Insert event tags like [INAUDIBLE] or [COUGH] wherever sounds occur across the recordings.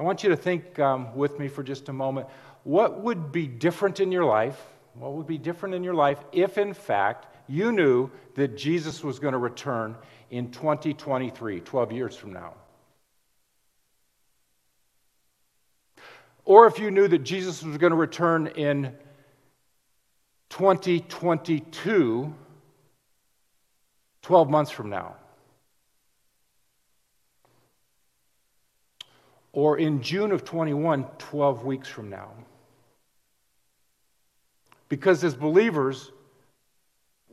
I want you to think um, with me for just a moment. What would be different in your life? What would be different in your life if, in fact, you knew that Jesus was going to return in 2023, 12 years from now? Or if you knew that Jesus was going to return in 2022, 12 months from now. Or in June of 21, 12 weeks from now. Because as believers,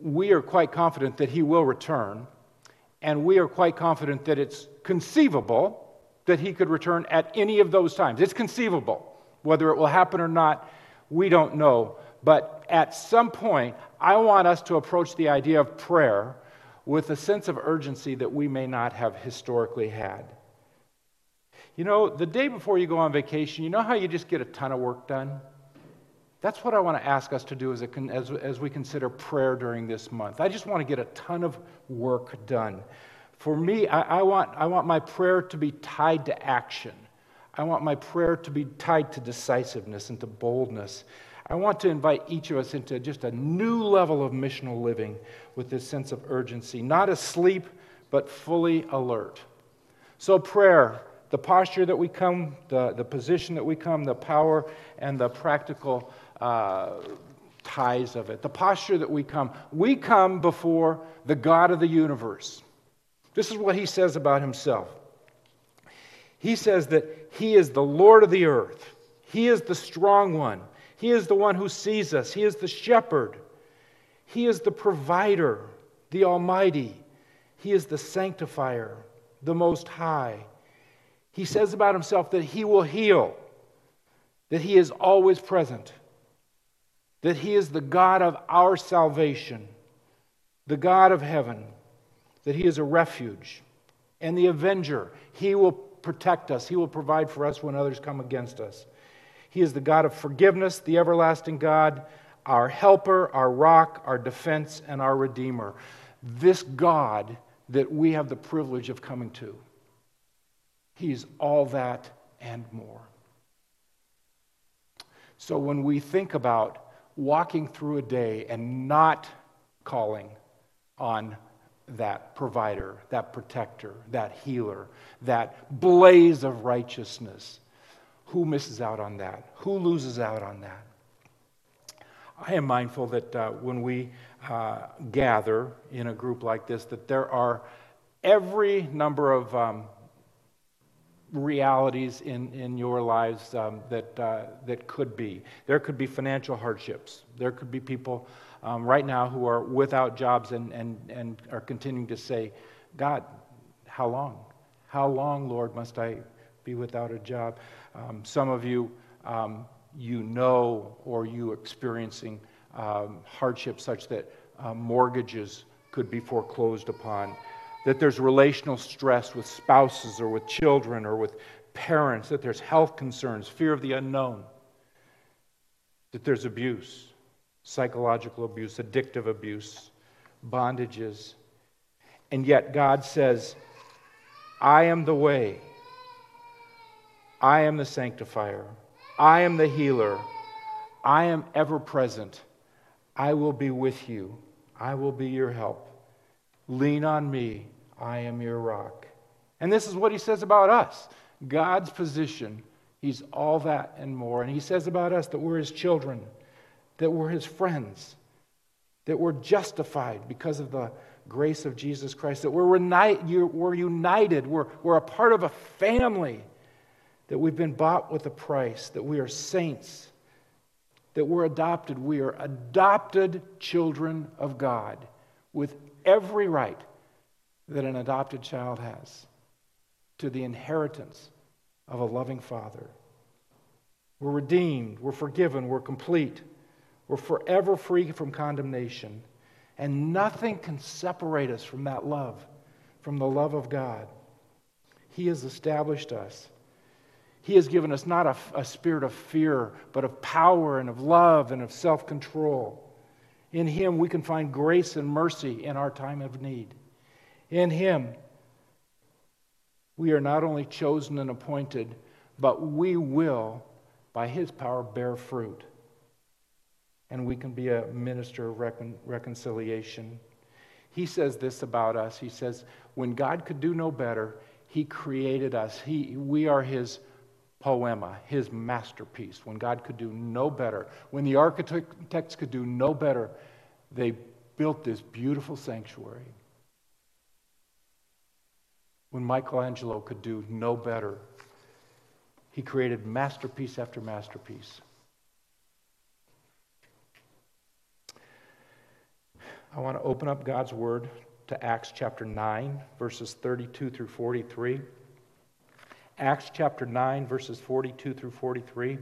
we are quite confident that he will return, and we are quite confident that it's conceivable that he could return at any of those times. It's conceivable. Whether it will happen or not, we don't know. But at some point, I want us to approach the idea of prayer with a sense of urgency that we may not have historically had. You know, the day before you go on vacation, you know how you just get a ton of work done? That's what I want to ask us to do as, a, as, as we consider prayer during this month. I just want to get a ton of work done. For me, I, I, want, I want my prayer to be tied to action. I want my prayer to be tied to decisiveness and to boldness. I want to invite each of us into just a new level of missional living with this sense of urgency, not asleep, but fully alert. So, prayer, the posture that we come, the, the position that we come, the power and the practical uh, ties of it, the posture that we come, we come before the God of the universe. This is what he says about himself. He says that he is the Lord of the earth, he is the strong one. He is the one who sees us. He is the shepherd. He is the provider, the Almighty. He is the sanctifier, the Most High. He says about himself that he will heal, that he is always present, that he is the God of our salvation, the God of heaven, that he is a refuge and the avenger. He will protect us, he will provide for us when others come against us. He is the God of forgiveness, the everlasting God, our helper, our rock, our defense, and our redeemer. This God that we have the privilege of coming to. He's all that and more. So when we think about walking through a day and not calling on that provider, that protector, that healer, that blaze of righteousness, who misses out on that? Who loses out on that? I am mindful that uh, when we uh, gather in a group like this, that there are every number of um, realities in, in your lives um, that, uh, that could be. There could be financial hardships. There could be people um, right now who are without jobs and, and, and are continuing to say, God, how long? How long, Lord, must I be without a job? Um, some of you, um, you know, or you experiencing um, hardship such that uh, mortgages could be foreclosed upon, that there's relational stress with spouses or with children or with parents, that there's health concerns, fear of the unknown, that there's abuse, psychological abuse, addictive abuse, bondages. And yet God says, I am the way, I am the sanctifier. I am the healer. I am ever present. I will be with you. I will be your help. Lean on me. I am your rock. And this is what he says about us God's position. He's all that and more. And he says about us that we're his children, that we're his friends, that we're justified because of the grace of Jesus Christ, that we're, we're united, we're, we're a part of a family that we've been bought with a price, that we are saints, that we're adopted. We are adopted children of God with every right that an adopted child has to the inheritance of a loving father. We're redeemed, we're forgiven, we're complete, we're forever free from condemnation, and nothing can separate us from that love, from the love of God. He has established us he has given us not a, a spirit of fear, but of power and of love and of self control. In Him, we can find grace and mercy in our time of need. In Him, we are not only chosen and appointed, but we will, by His power, bear fruit. And we can be a minister of recon- reconciliation. He says this about us. He says, when God could do no better, He created us. He, we are His poiema, His masterpiece. When God could do no better, when the architects could do no better, they built this beautiful sanctuary. When Michelangelo could do no better, he created masterpiece after masterpiece. I want to open up God's Word to Acts chapter 9, verses 32 through 43. Acts chapter 9, verses 42 through 43.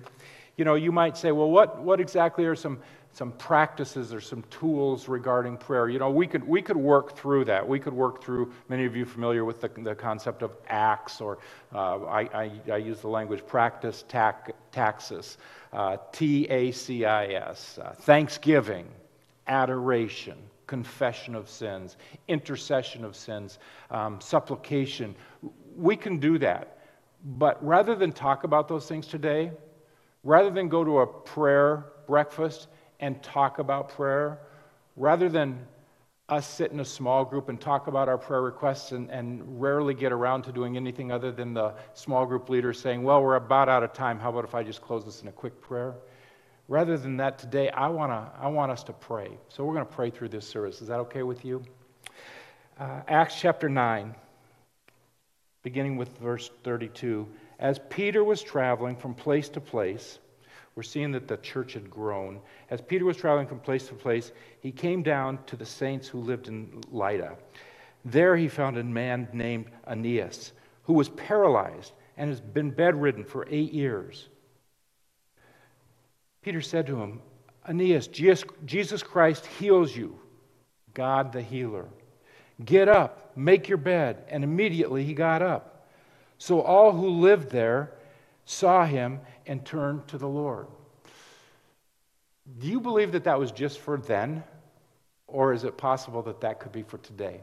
You know, you might say, well, what, what exactly are some, some practices or some tools regarding prayer? You know, we could, we could work through that. We could work through, many of you familiar with the, the concept of acts, or uh, I, I, I, use the language practice tac, taxis, uh, T A C I S, uh, thanksgiving, adoration confession of sins, intercession of sins, um, supplication. We can do that. But rather than talk about those things today, rather than go to a prayer breakfast and talk about prayer, rather than us sit in a small group and talk about our prayer requests and, and rarely get around to doing anything other than the small group leader saying, Well, we're about out of time. How about if I just close this in a quick prayer? Rather than that today, I, wanna, I want us to pray. So we're going to pray through this service. Is that okay with you? Uh, Acts chapter 9, beginning with verse 32. As Peter was traveling from place to place, we're seeing that the church had grown. As Peter was traveling from place to place, he came down to the saints who lived in Lydda. There he found a man named Aeneas, who was paralyzed and has been bedridden for eight years. Peter said to him, Aeneas, Jesus Christ heals you, God the healer. Get up, make your bed. And immediately he got up. So all who lived there saw him and turned to the Lord. Do you believe that that was just for then? Or is it possible that that could be for today?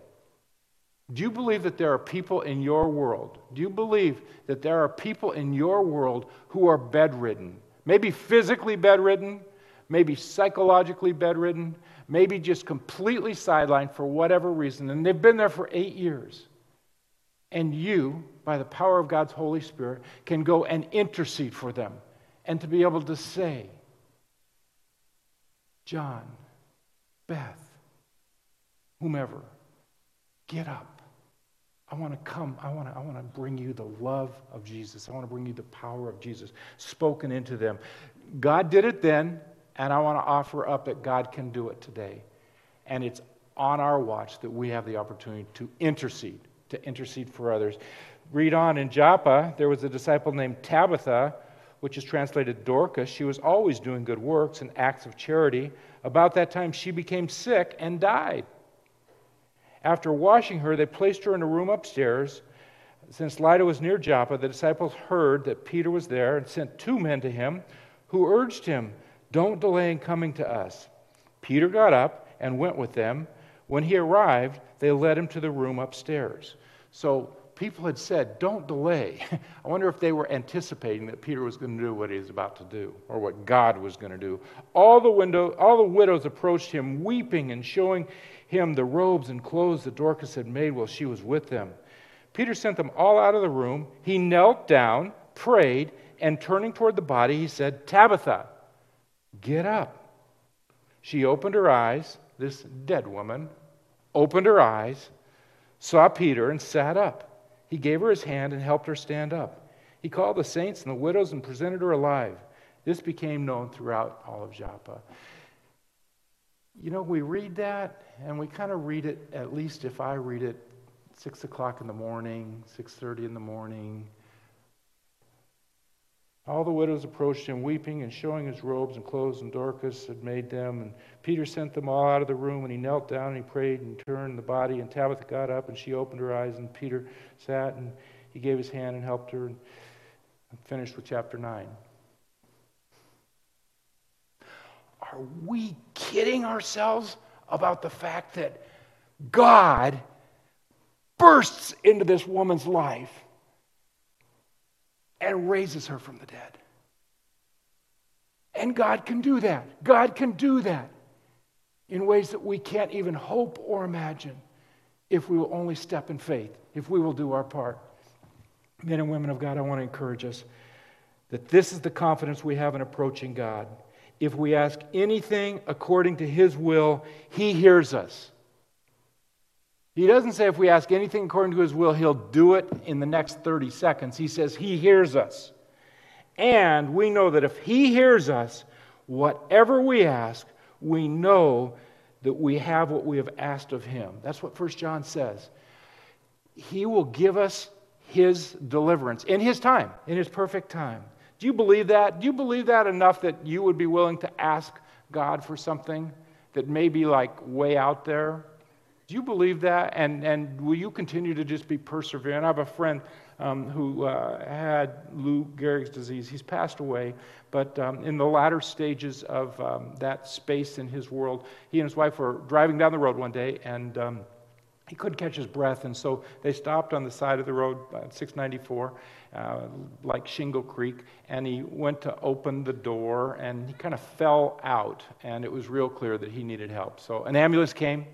Do you believe that there are people in your world? Do you believe that there are people in your world who are bedridden, Maybe physically bedridden, maybe psychologically bedridden, maybe just completely sidelined for whatever reason. And they've been there for eight years. And you, by the power of God's Holy Spirit, can go and intercede for them and to be able to say, John, Beth, whomever, get up. I want to come. I want to, I want to bring you the love of Jesus. I want to bring you the power of Jesus spoken into them. God did it then, and I want to offer up that God can do it today. And it's on our watch that we have the opportunity to intercede, to intercede for others. Read on in Joppa, there was a disciple named Tabitha, which is translated Dorcas. She was always doing good works and acts of charity. About that time, she became sick and died. After washing her, they placed her in a room upstairs. Since Lydda was near Joppa, the disciples heard that Peter was there and sent two men to him who urged him, Don't delay in coming to us. Peter got up and went with them. When he arrived, they led him to the room upstairs. So people had said, Don't delay. [LAUGHS] I wonder if they were anticipating that Peter was going to do what he was about to do, or what God was going to do. All the, window, all the widows approached him, weeping and showing him the robes and clothes that Dorcas had made while she was with them. Peter sent them all out of the room. He knelt down, prayed, and turning toward the body, he said, Tabitha, get up. She opened her eyes, this dead woman opened her eyes, saw Peter, and sat up. He gave her his hand and helped her stand up. He called the saints and the widows and presented her alive. This became known throughout all of Joppa. You know, we read that and we kind of read it, at least if I read it, 6 o'clock in the morning, 6.30 in the morning. All the widows approached him, weeping and showing his robes and clothes, and Dorcas had made them. And Peter sent them all out of the room, and he knelt down and he prayed and turned the body. And Tabitha got up, and she opened her eyes, and Peter sat, and he gave his hand and helped her, and finished with chapter 9. Are we kidding ourselves about the fact that God bursts into this woman's life and raises her from the dead. And God can do that. God can do that in ways that we can't even hope or imagine if we will only step in faith, if we will do our part. Men and women of God, I want to encourage us that this is the confidence we have in approaching God. If we ask anything according to His will, He hears us. He doesn't say if we ask anything according to His will, He'll do it in the next 30 seconds. He says He hears us. And we know that if He hears us, whatever we ask, we know that we have what we have asked of Him. That's what 1 John says. He will give us His deliverance in His time, in His perfect time. Do you believe that? Do you believe that enough that you would be willing to ask God for something that may be like way out there? Do you believe that? And, and will you continue to just be perseverant? I have a friend um, who uh, had Lou Gehrig's disease. He's passed away, but um, in the latter stages of um, that space in his world, he and his wife were driving down the road one day and um, he couldn't catch his breath, and so they stopped on the side of the road at 694, uh, like Shingle Creek, and he went to open the door, and he kind of fell out, and it was real clear that he needed help. So an ambulance came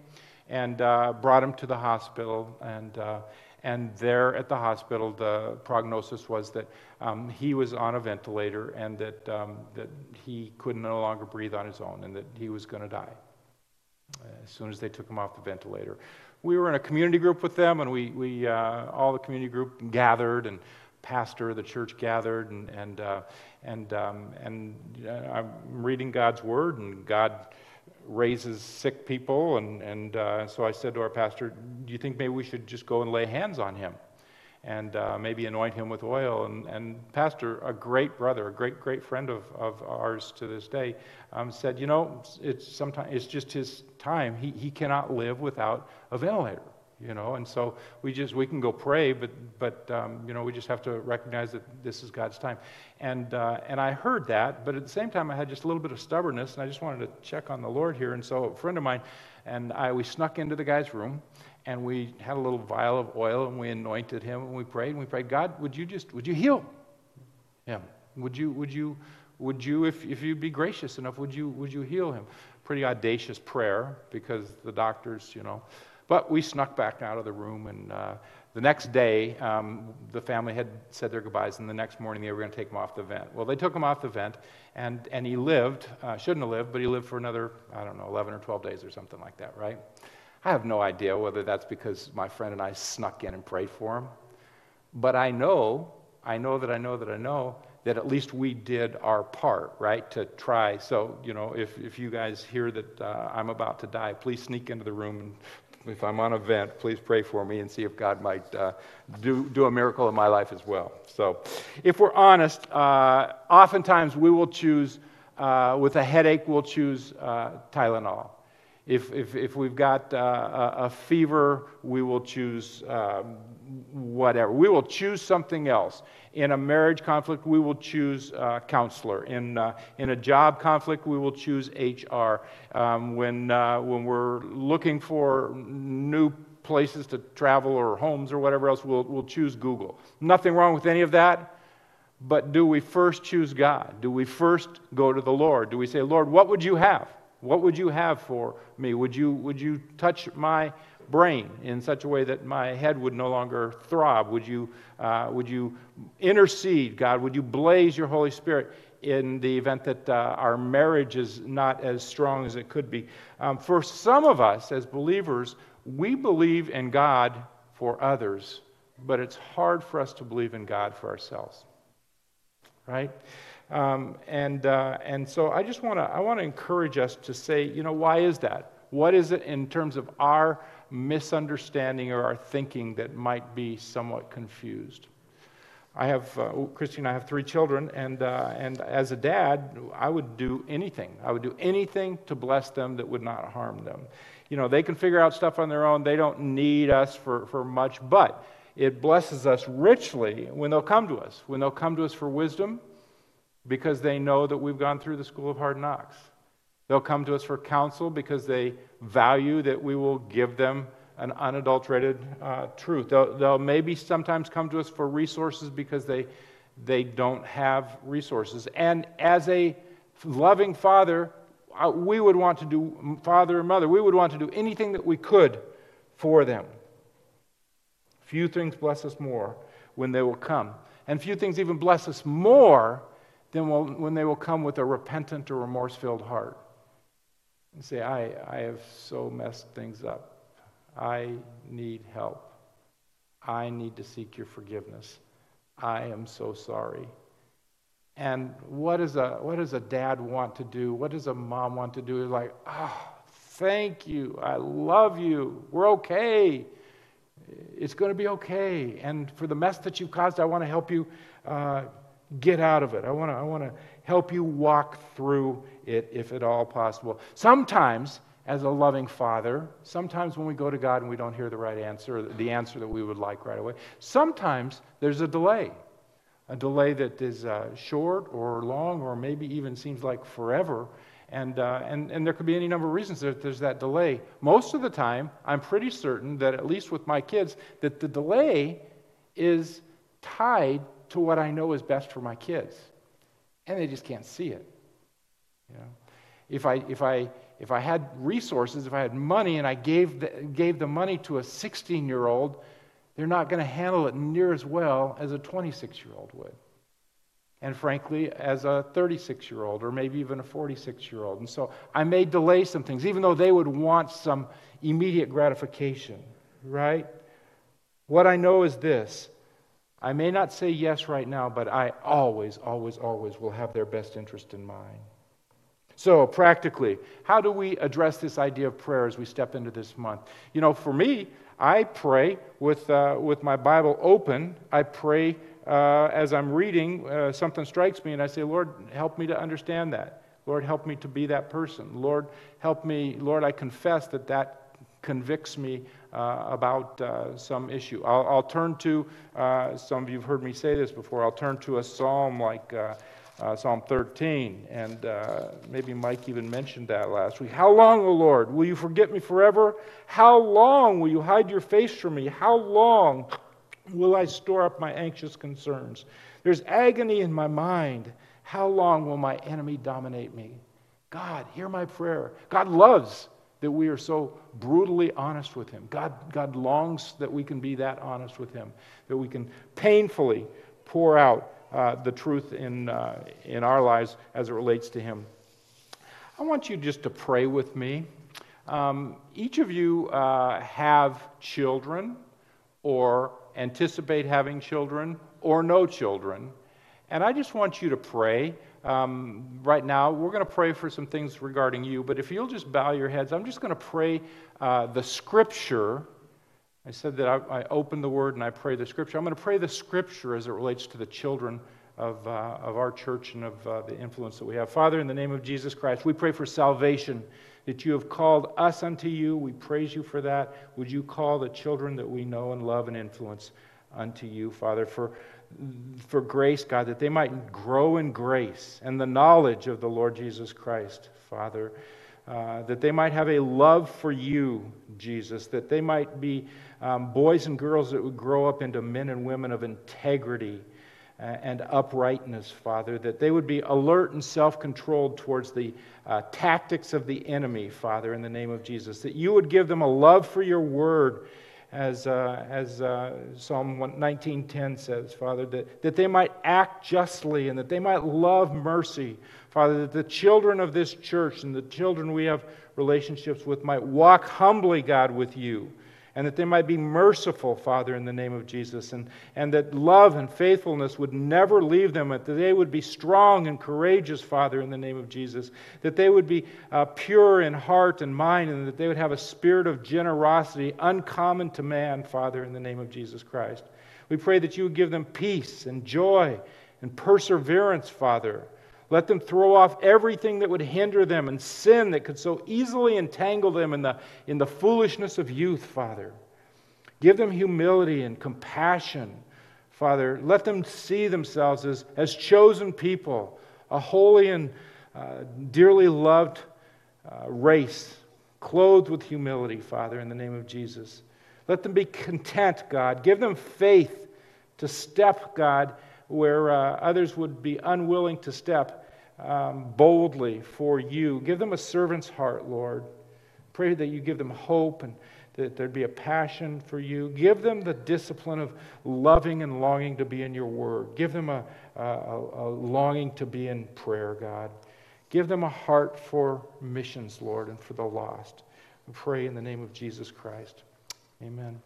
and uh, brought him to the hospital, and uh, and there at the hospital, the prognosis was that um, he was on a ventilator and that, um, that he could no longer breathe on his own and that he was going to die as soon as they took him off the ventilator. We were in a community group with them, and we, we uh, all the community group gathered, and pastor of the church gathered, and, and, uh, and, um, and uh, I'm reading God's word, and God raises sick people. And, and uh, so I said to our pastor, Do you think maybe we should just go and lay hands on him? And uh, maybe anoint him with oil. And, and Pastor, a great brother, a great, great friend of, of ours to this day, um, said, You know, it's, sometimes, it's just his time. He, he cannot live without a ventilator you know and so we just we can go pray but but um, you know we just have to recognize that this is god's time. And uh, and i heard that but at the same time i had just a little bit of stubbornness and i just wanted to check on the lord here. And so a friend of mine and i we snuck into the guy's room and we had a little vial of oil and we anointed him and we prayed and we prayed god would you just would you heal him? Would you would you would you if, if you'd be gracious enough would you would you heal him? Pretty audacious prayer because the doctors you know but we snuck back out of the room, and uh, the next day, um, the family had said their goodbyes, and the next morning they were going to take him off the vent. Well, they took him off the vent, and, and he lived, uh, shouldn't have lived, but he lived for another, I don't know, 11 or 12 days or something like that, right? I have no idea whether that's because my friend and I snuck in and prayed for him. But I know, I know that I know that I know that at least we did our part, right, to try. So, you know, if, if you guys hear that uh, I'm about to die, please sneak into the room and if I'm on a vent, please pray for me and see if God might uh, do, do a miracle in my life as well. So, if we're honest, uh, oftentimes we will choose, uh, with a headache, we'll choose uh, Tylenol. If, if, if we've got uh, a, fever, we will choose um, whatever. We will choose something else. In a marriage conflict, we will choose a counselor. In, uh, in a job conflict, we will choose HR. Um, when, uh, when we're looking for new places to travel or homes or whatever else, we'll, we'll choose Google. Nothing wrong with any of that. But do we first choose God? Do we first go to the Lord? Do we say, Lord, what would you have? What would you have for me? Would you, would you touch my brain in such a way that my head would no longer throb? Would you, uh, would you intercede, God? Would you blaze your Holy Spirit in the event that uh, our marriage is not as strong as it could be? Um, for some of us as believers, we believe in God for others, but it's hard for us to believe in God for ourselves. Right? Um, and, uh, and so I just want to I want to encourage us to say, you know, why is that? What is it in terms of our misunderstanding or our thinking that might be somewhat confused. I have, uh, Christy and I have three children, and, uh, and as a dad, I would do anything. I would do anything to bless them that would not harm them. You know, they can figure out stuff on their own, they don't need us for, for much, but it blesses us richly when they'll come to us, when they'll come to us for wisdom because they know that we've gone through the school of hard knocks. They'll come to us for counsel because they value that we will give them an unadulterated uh, truth. They'll, they'll, maybe sometimes come to us for resources because they, they don't have resources. And as a loving father, uh, we would want to do, father and mother, we would want to do anything that we could for them. Few things bless us more when they will come. And few things even bless us more than when they will come with a repentant or remorse filled heart and say, I, I have so messed things up. I need help. I need to seek your forgiveness. I am so sorry. And what does a, what does a dad want to do? What does a mom want to do? Is like, oh, thank you. I love you. We're okay. It's going to be okay. And for the mess that you've caused, I want to help you uh, get out of it. I want to I want to help you walk through it if at all possible. Sometimes, as a loving father, sometimes when we go to God and we don't hear the right answer, the answer that we would like right away, sometimes there's a delay. A delay that is uh, short or long or maybe even seems like forever. And, uh, and, and there could be any number of reasons that there's that delay. Most of the time, I'm pretty certain that, at least with my kids, that the delay is tied to what I know is best for my kids. And they just can't see it. You know? If, I, if, I, if I had resources, if I had money, and I gave the, gave the money to a 16 year old, they're not going to handle it near as well as a 26 year old would and frankly, as a 36 year old or maybe even a 46 year old. And so I may delay some things, even though they would want some immediate gratification, right? What I know is this I may not say yes right now, but I always, always, always will have their best interest in mind. So, practically, how do we address this idea of prayer as we step into this month? You know, for me, I pray with, uh, with my Bible open. I pray uh, as I'm reading, uh, something strikes me, and I say, Lord, help me to understand that. Lord, help me to be that person. Lord, help me. Lord, I confess that that convicts me uh, about uh, some issue. I'll, I'll turn to, uh, some of you have heard me say this before, I'll turn to a psalm like uh, Psalm 13, and uh, maybe Mike even mentioned that last week. How long, O Lord, will you forget me forever? How long will you hide your face from me? How long will I store up my anxious concerns? There's agony in my mind. How long will my enemy dominate me? God, hear my prayer. God loves that we are so brutally honest with Him. God, God longs that we can be that honest with Him, that we can painfully pour out uh, the truth in, uh, in our lives as it relates to Him. I want you just to pray with me. Um, each of you uh, have children or anticipate having children or no children. And I just want you to pray. Um, right now, we're going to pray for some things regarding you, but if you'll just bow your heads, I'm just going to pray uh, the scripture. I said that I, I open the word and I pray the scripture. I'm going to pray the scripture as it relates to the children of, uh, of our church and of uh, the influence that we have. Father, in the name of Jesus Christ, we pray for salvation that you have called us unto you. We praise you for that. Would you call the children that we know and love and influence unto you, Father, for, for grace, God, that they might grow in grace and the knowledge of the Lord Jesus Christ, Father. Uh, that they might have a love for you, Jesus, that they might be um, boys and girls that would grow up into men and women of integrity and uprightness, Father, that they would be alert and self controlled towards the uh, tactics of the enemy, Father, in the name of Jesus, that you would give them a love for your word. As, uh, as uh, Psalm 19:10 says, Father, that, that they might act justly and that they might love mercy. Father, that the children of this church and the children we have relationships with might walk humbly, God, with you and that they might be merciful, Father, in the name of Jesus, and, and that love and faithfulness would never leave them, that they would be strong and courageous, Father, in the name of Jesus, that they would be uh, pure in heart and mind, and that they would have a spirit of generosity uncommon to man, Father, in the name of Jesus Christ. We pray that you would give them peace and joy and perseverance, Father let them throw off everything that would hinder them and sin that could so easily entangle them in the, in the foolishness of youth, Father. Give them humility and compassion, Father. Let them see themselves as, as chosen people, a holy and uh, dearly loved uh, race, clothed with humility, Father, in the name of Jesus. Let them be content, God. Give them faith to step, God, where uh, others would be unwilling to step um, boldly for you. Give them a servant's heart, Lord. Pray that you give them hope and that there'd be a passion for you. Give them the discipline of loving and longing to be in your word. Give them a, a, a longing to be in prayer, God. Give them a heart for missions, Lord, and for the lost. We pray in the name of Jesus Christ. Amen.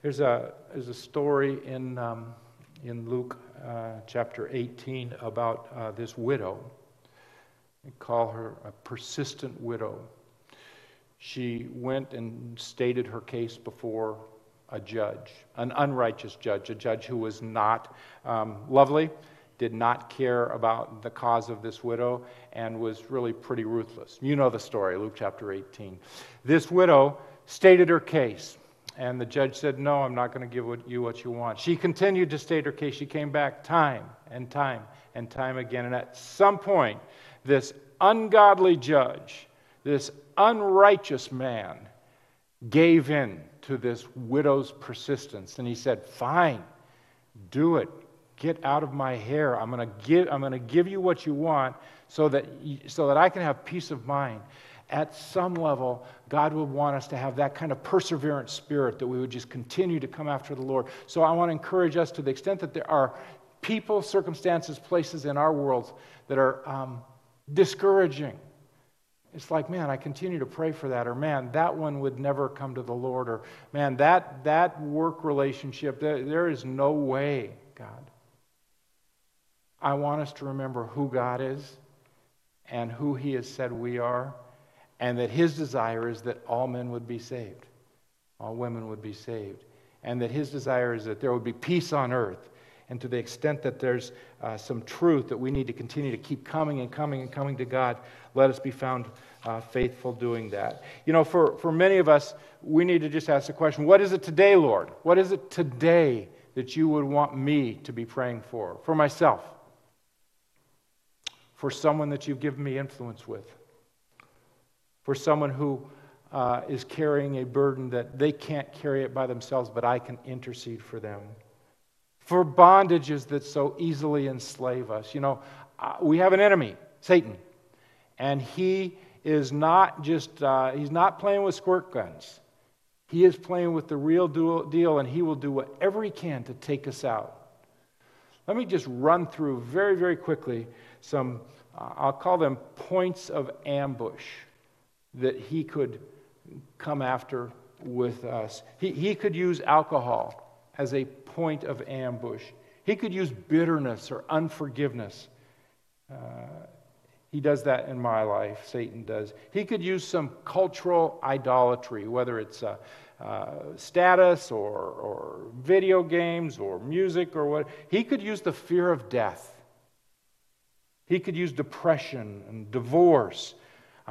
There's a, there's a story in, um, in Luke uh, chapter 18 about uh, this widow. We call her a persistent widow. She went and stated her case before a judge, an unrighteous judge, a judge who was not um, lovely, did not care about the cause of this widow, and was really pretty ruthless. You know the story, Luke chapter 18. This widow stated her case. And the judge said, No, I'm not going to give you what you want. She continued to state her case. She came back time and time and time again. And at some point, this ungodly judge, this unrighteous man, gave in to this widow's persistence. And he said, Fine, do it. Get out of my hair. I'm going to give, I'm going to give you what you want so that, so that I can have peace of mind at some level, God would want us to have that kind of perseverant spirit that we would just continue to come after the Lord. So I want to encourage us to the extent that there are people, circumstances, places in our world that are um, discouraging. It's like, man, I continue to pray for that, or man, that one would never come to the Lord, or man, that, that work relationship, there, there is no way, God. I want us to remember who God is and who He has said we are and that his desire is that all men would be saved, all women would be saved, and that his desire is that there would be peace on earth. And to the extent that there's uh, some truth that we need to continue to keep coming and coming and coming to God, let us be found uh, faithful doing that. You know, for, for many of us, we need to just ask the question what is it today, Lord? What is it today that you would want me to be praying for? For myself? For someone that you've given me influence with? For someone who uh, is carrying a burden that they can't carry it by themselves, but I can intercede for them. For bondages that so easily enslave us. You know, uh, we have an enemy, Satan, and he is not just, uh, he's not playing with squirt guns. He is playing with the real deal, and he will do whatever he can to take us out. Let me just run through very, very quickly some, uh, I'll call them points of ambush that he could come after with us. He, he could use alcohol as a point of ambush, he could use bitterness or unforgiveness. Uh, he does that in my life, Satan does. He could use some cultural idolatry, whether it's uh, uh, status or, or video games or music or what. He could use the fear of death. He could use depression and divorce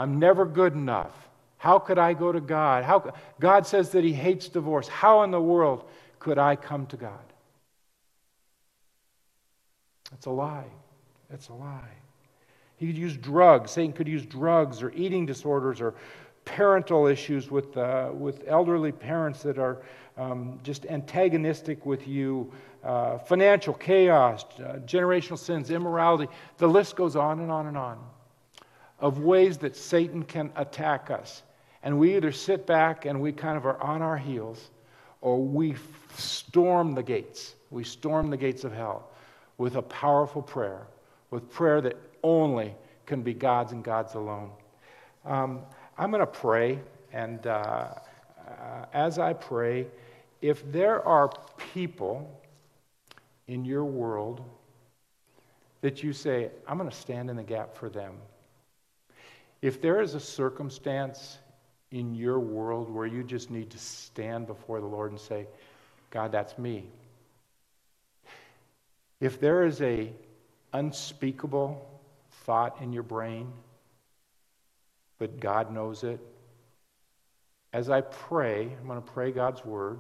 I'm never good enough. How could I go to God? How, God says that He hates divorce. How in the world could I come to God? That's a lie. That's a lie. He could use drugs. Satan could use drugs or eating disorders or parental issues with, uh, with elderly parents that are um, just antagonistic with you, uh, financial chaos, uh, generational sins, immorality. The list goes on and on and on of ways that Satan can attack us. And we either sit back and we kind of are on our heels, or we storm the gates. We storm the gates of hell with a powerful prayer, with prayer that only can be God's and God's alone. Um, I'm going to pray, and uh, uh, as I pray, if there are people in your world that you say, I'm going to stand in the gap for them. If there is a circumstance in your world where you just need to stand before the Lord and say, God, that's me. If there is a unspeakable thought in your brain, but God knows it, as I pray, I'm going to pray God's word.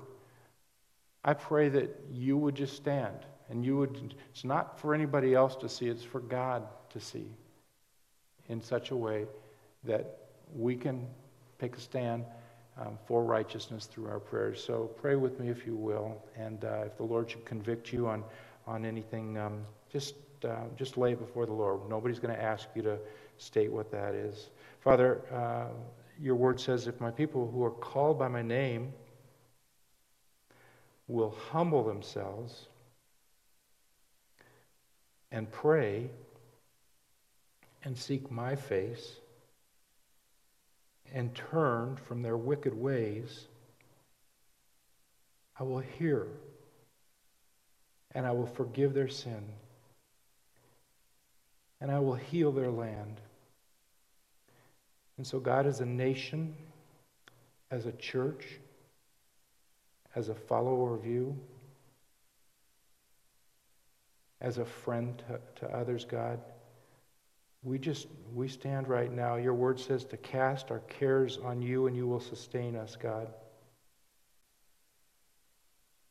I pray that you would just stand and you would, it's not for anybody else to see, it's for God to see in such a way that we can pick a stand um, for righteousness through our prayers. So pray with me if you will. And uh, if the Lord should convict you on, on anything, um, just, uh, just lay it before the Lord. Nobody's going to ask you to state what that is. Father, uh, your word says, if my people who are called by my name will humble themselves and pray and seek my face and turned from their wicked ways, I will hear and I will forgive their sin and I will heal their land. And so, God, as a nation, as a church, as a follower of you, as a friend to, to others, God, we just we stand right now. Your word says to cast our cares on you and you will sustain us god.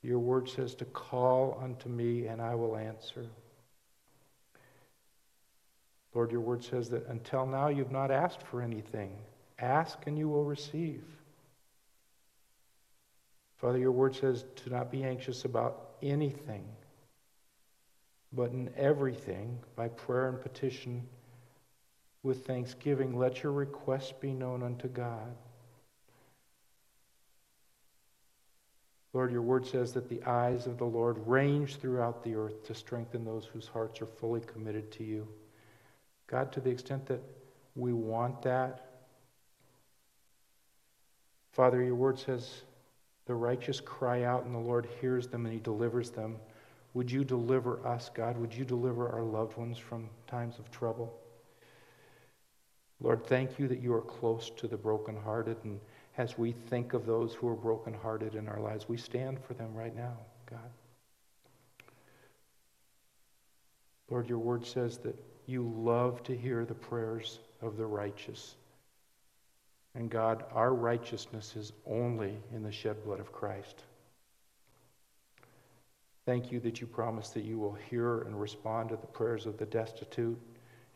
Your word says to call unto me and i will answer. Lord your word says that until now you've not asked for anything. Ask and you will receive. Father your word says to not be anxious about anything but in everything by prayer and petition with thanksgiving, let your requests be known unto God. Lord, your word says that the eyes of the Lord range throughout the earth to strengthen those whose hearts are fully committed to you. God, to the extent that we want that, Father, your word says the righteous cry out and the Lord hears them and he delivers them. Would you deliver us, God? Would you deliver our loved ones from times of trouble? Lord, thank you that you are close to the brokenhearted. And as we think of those who are brokenhearted in our lives, we stand for them right now, God. Lord, your word says that you love to hear the prayers of the righteous. And God, our righteousness is only in the shed blood of Christ. Thank you that you promise that you will hear and respond to the prayers of the destitute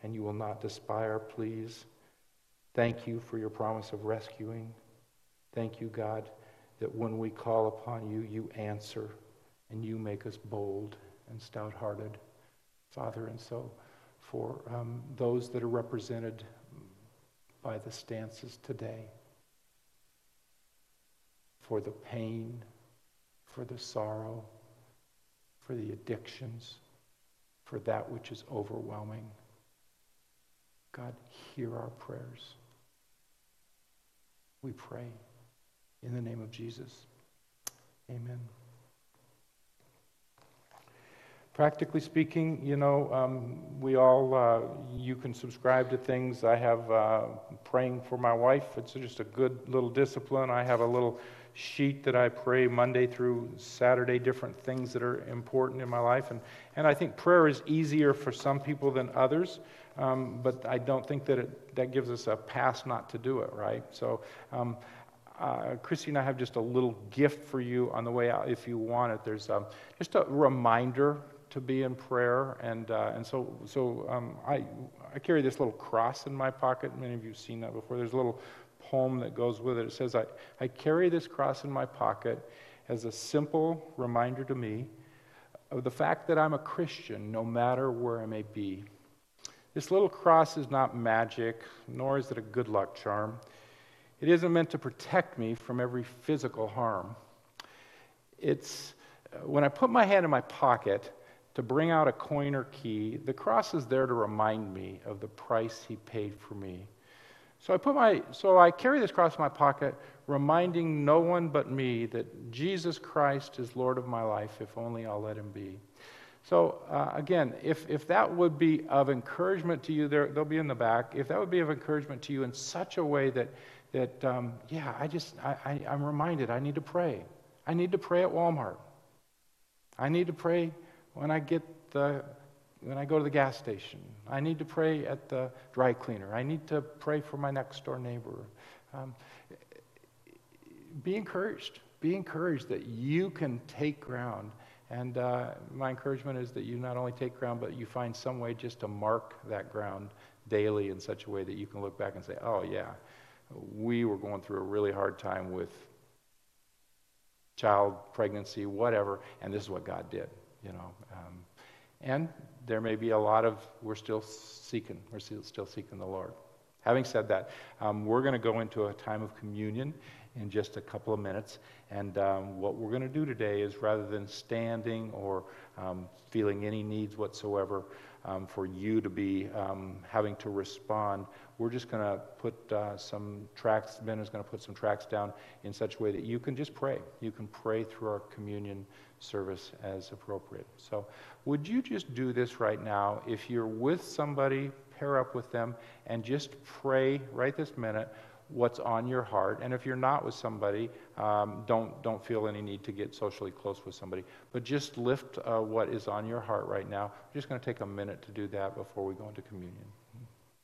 and you will not despise our pleas. Thank you for your promise of rescuing. Thank you, God, that when we call upon you, you answer and you make us bold and stout hearted, Father. And so, for um, those that are represented by the stances today, for the pain, for the sorrow, for the addictions, for that which is overwhelming. God, hear our prayers we pray. In the name of Jesus. Amen. Practically speaking, you know, um, we all, uh, you can subscribe to things. I have uh, praying for my wife. It's just a good little discipline. I have a little sheet that I pray Monday through Saturday, different things that are important in my life. And, and I think prayer is easier for some people than others um, but I don't think that it, that gives us a pass not to do it, right? So, um, uh, Christy and I have just a little gift for you on the way out if you want it. There's um, just a reminder to be in prayer, and uh, and so so um, I I carry this little cross in my pocket. Many of you have seen that before. There's a little poem that goes with it. It says, "I I carry this cross in my pocket as a simple reminder to me of the fact that I'm a Christian, no matter where I may be." This little cross is not magic, nor is it a good luck charm. It isn't meant to protect me from every physical harm. It's uh, when I put my hand in my pocket to bring out a coin or key, the cross is there to remind me of the price he paid for me. So I put my so I carry this cross in my pocket, reminding no one but me that Jesus Christ is Lord of my life, if only I'll let him be. So, uh, again, if, if that would be of encouragement to you, they'll be in the back. If that would be of encouragement to you in such a way that, that um, yeah, I just, I, I, I'm reminded I need to pray. I need to pray at Walmart. I need to pray when I get the, when I go to the gas station. I need to pray at the dry cleaner. I need to pray for my next door neighbor. Um, be encouraged. Be encouraged that you can take ground and uh, my encouragement is that you not only take ground, but you find some way just to mark that ground daily in such a way that you can look back and say, oh, yeah, we were going through a really hard time with child pregnancy, whatever, and this is what God did, you know. Um, and there may be a lot of, we're still seeking, we're still, seeking the Lord. Having said that, um, we're going to go into a time of communion in just a couple of minutes. And um, what we're going to do today is rather than standing or um, feeling any needs whatsoever um, for you to be um, having to respond, we're just going to put uh, some tracks, Ben is going to put some tracks down in such a way that you can just pray. You can pray through our communion service as appropriate. So, would you just do this right now? If you're with somebody, pair up with them and just pray right this minute what's on your heart. And if you're not with somebody, um, don't, don't feel any need to get socially close with somebody. But just lift uh, what is on your heart right now. Just going to take a minute to do that before we go into communion.